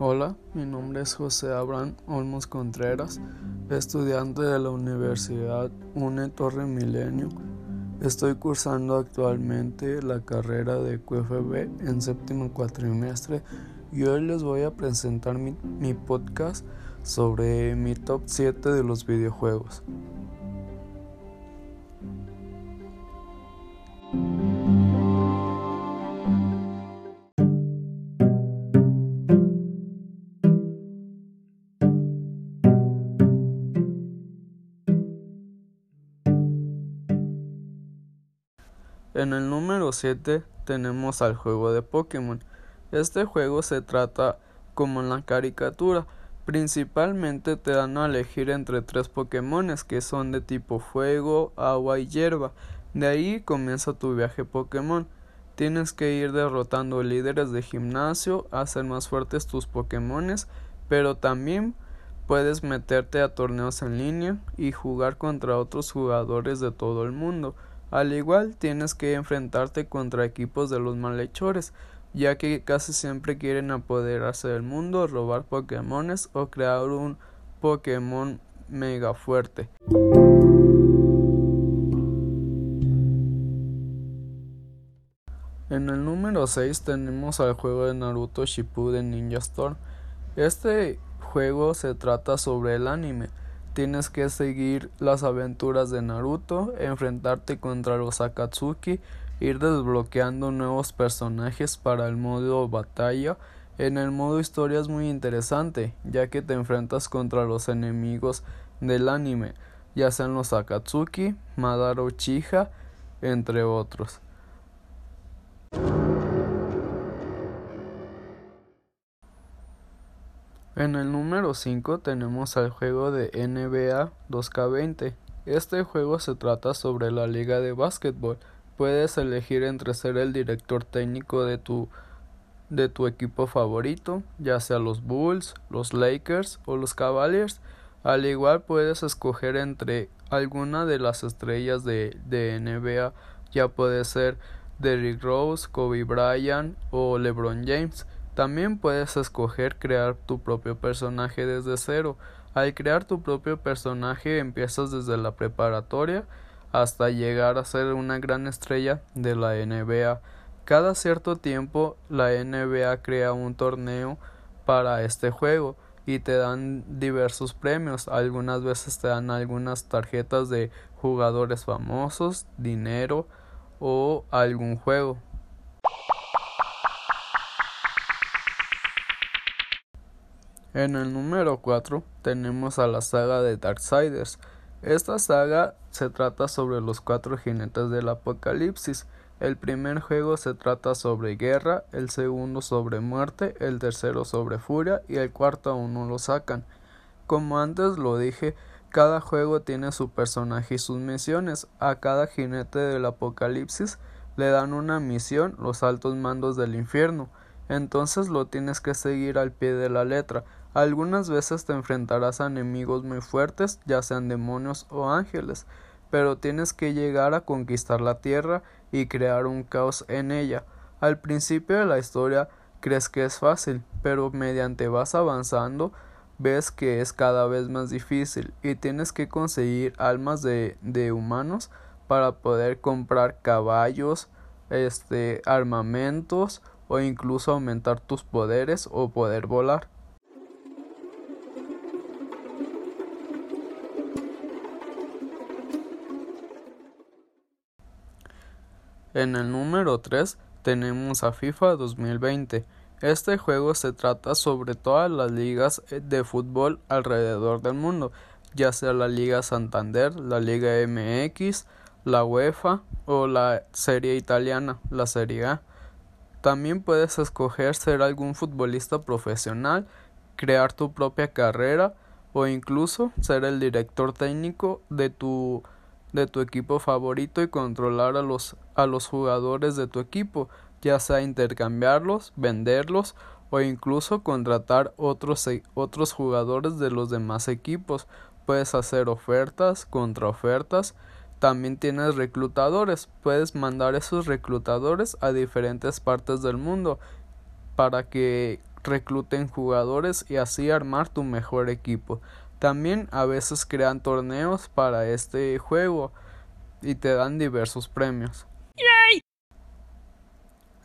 Hola, mi nombre es José Abraham Olmos Contreras, estudiante de la Universidad UNE Torre Milenio. Estoy cursando actualmente la carrera de QFB en séptimo cuatrimestre y hoy les voy a presentar mi, mi podcast sobre mi top 7 de los videojuegos. En el número 7 tenemos al juego de Pokémon. Este juego se trata como en la caricatura. Principalmente te dan a elegir entre tres Pokémones que son de tipo fuego, agua y hierba. De ahí comienza tu viaje Pokémon. Tienes que ir derrotando líderes de gimnasio, hacer más fuertes tus Pokémones, pero también puedes meterte a torneos en línea y jugar contra otros jugadores de todo el mundo. Al igual tienes que enfrentarte contra equipos de los malhechores, ya que casi siempre quieren apoderarse del mundo, robar Pokémones o crear un Pokémon mega fuerte. En el número 6 tenemos al juego de Naruto Shippuden Ninja Storm. Este juego se trata sobre el anime tienes que seguir las aventuras de Naruto, enfrentarte contra los Akatsuki, ir desbloqueando nuevos personajes para el modo batalla. En el modo historia es muy interesante, ya que te enfrentas contra los enemigos del anime, ya sean los Akatsuki, Madara Uchiha, entre otros. En el número 5 tenemos al juego de NBA 2K20. Este juego se trata sobre la liga de básquetbol. Puedes elegir entre ser el director técnico de tu de tu equipo favorito, ya sea los Bulls, los Lakers o los Cavaliers. Al igual puedes escoger entre alguna de las estrellas de, de NBA, ya puede ser Derrick Rose, Kobe Bryant o LeBron James. También puedes escoger crear tu propio personaje desde cero. Al crear tu propio personaje empiezas desde la preparatoria hasta llegar a ser una gran estrella de la NBA. Cada cierto tiempo la NBA crea un torneo para este juego y te dan diversos premios. Algunas veces te dan algunas tarjetas de jugadores famosos, dinero o algún juego. En el número 4 tenemos a la saga de Darksiders. Esta saga se trata sobre los cuatro jinetes del apocalipsis. El primer juego se trata sobre guerra, el segundo sobre muerte, el tercero sobre furia y el cuarto aún no lo sacan. Como antes lo dije, cada juego tiene su personaje y sus misiones. A cada jinete del apocalipsis le dan una misión los altos mandos del infierno. Entonces lo tienes que seguir al pie de la letra. Algunas veces te enfrentarás a enemigos muy fuertes, ya sean demonios o ángeles, pero tienes que llegar a conquistar la tierra y crear un caos en ella. Al principio de la historia crees que es fácil, pero mediante vas avanzando ves que es cada vez más difícil y tienes que conseguir almas de, de humanos para poder comprar caballos, este armamentos o incluso aumentar tus poderes o poder volar. En el número 3 tenemos a FIFA 2020. Este juego se trata sobre todas las ligas de fútbol alrededor del mundo, ya sea la Liga Santander, la Liga MX, la UEFA o la Serie Italiana, la Serie A. También puedes escoger ser algún futbolista profesional, crear tu propia carrera o incluso ser el director técnico de tu de tu equipo favorito y controlar a los, a los jugadores de tu equipo, ya sea intercambiarlos, venderlos o incluso contratar otros, otros jugadores de los demás equipos. Puedes hacer ofertas, contraofertas. También tienes reclutadores. Puedes mandar esos reclutadores a diferentes partes del mundo para que recluten jugadores y así armar tu mejor equipo. También a veces crean torneos para este juego y te dan diversos premios.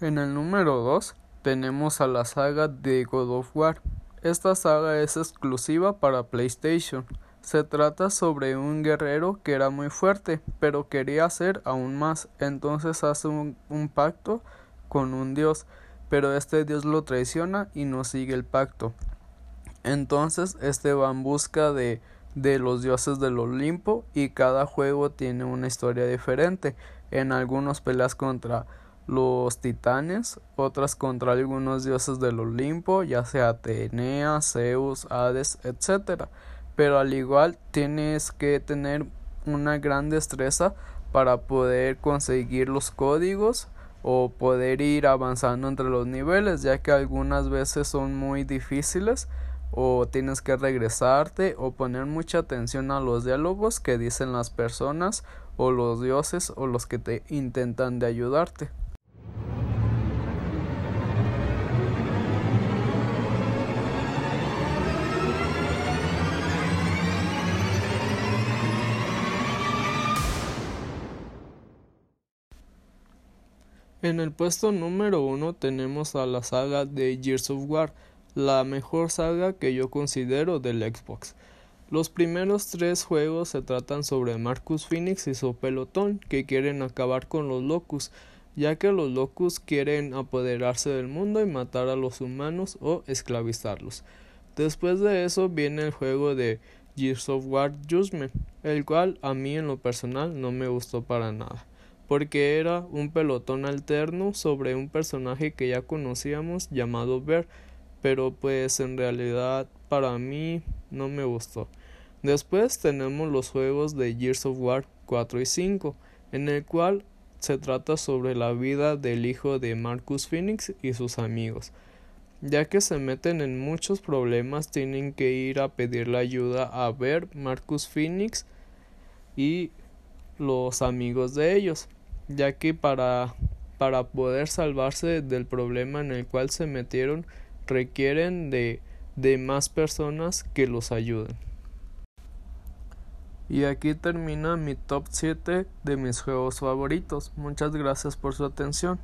En el número 2 tenemos a la saga de God of War. Esta saga es exclusiva para PlayStation. Se trata sobre un guerrero que era muy fuerte, pero quería ser aún más, entonces hace un, pacto con un dios, pero este dios lo traiciona y no sigue el pacto. Entonces este va en busca de, de los dioses del Olimpo y cada juego tiene una historia diferente. En algunos peleas contra los titanes, otras contra algunos dioses del Olimpo, ya sea Atenea, Zeus, Hades, etc. Pero al igual tienes que tener una gran destreza para poder conseguir los códigos o poder ir avanzando entre los niveles, ya que algunas veces son muy difíciles o tienes que regresarte o poner mucha atención a los diálogos que dicen las personas o los dioses o los que te intentan de ayudarte. En el puesto número uno tenemos a la saga de Gears of War, la mejor saga que yo considero del Xbox. Los primeros tres juegos se tratan sobre Marcus Phoenix y su pelotón que quieren acabar con los Locus, ya que los Locus quieren apoderarse del mundo y matar a los humanos o esclavizarlos. Después de eso viene el juego de Gears of War Judgment, el cual a mí en lo personal no me gustó para nada, porque era un pelotón alterno sobre un personaje que ya conocíamos llamado Bear, pero pues en realidad para mí no me gustó. Después tenemos los juegos de Gears of War 4 y 5, en el cual se trata sobre la vida del hijo de Marcus Phoenix y sus amigos. Ya que se meten en muchos problemas, tienen que ir a pedirle ayuda a ver Marcus Phoenix y los amigos de ellos, ya que para, para poder salvarse del problema en el cual se metieron requieren de, de más personas que los ayuden. Y aquí termina mi top 7 de mis juegos favoritos. Muchas gracias por su atención.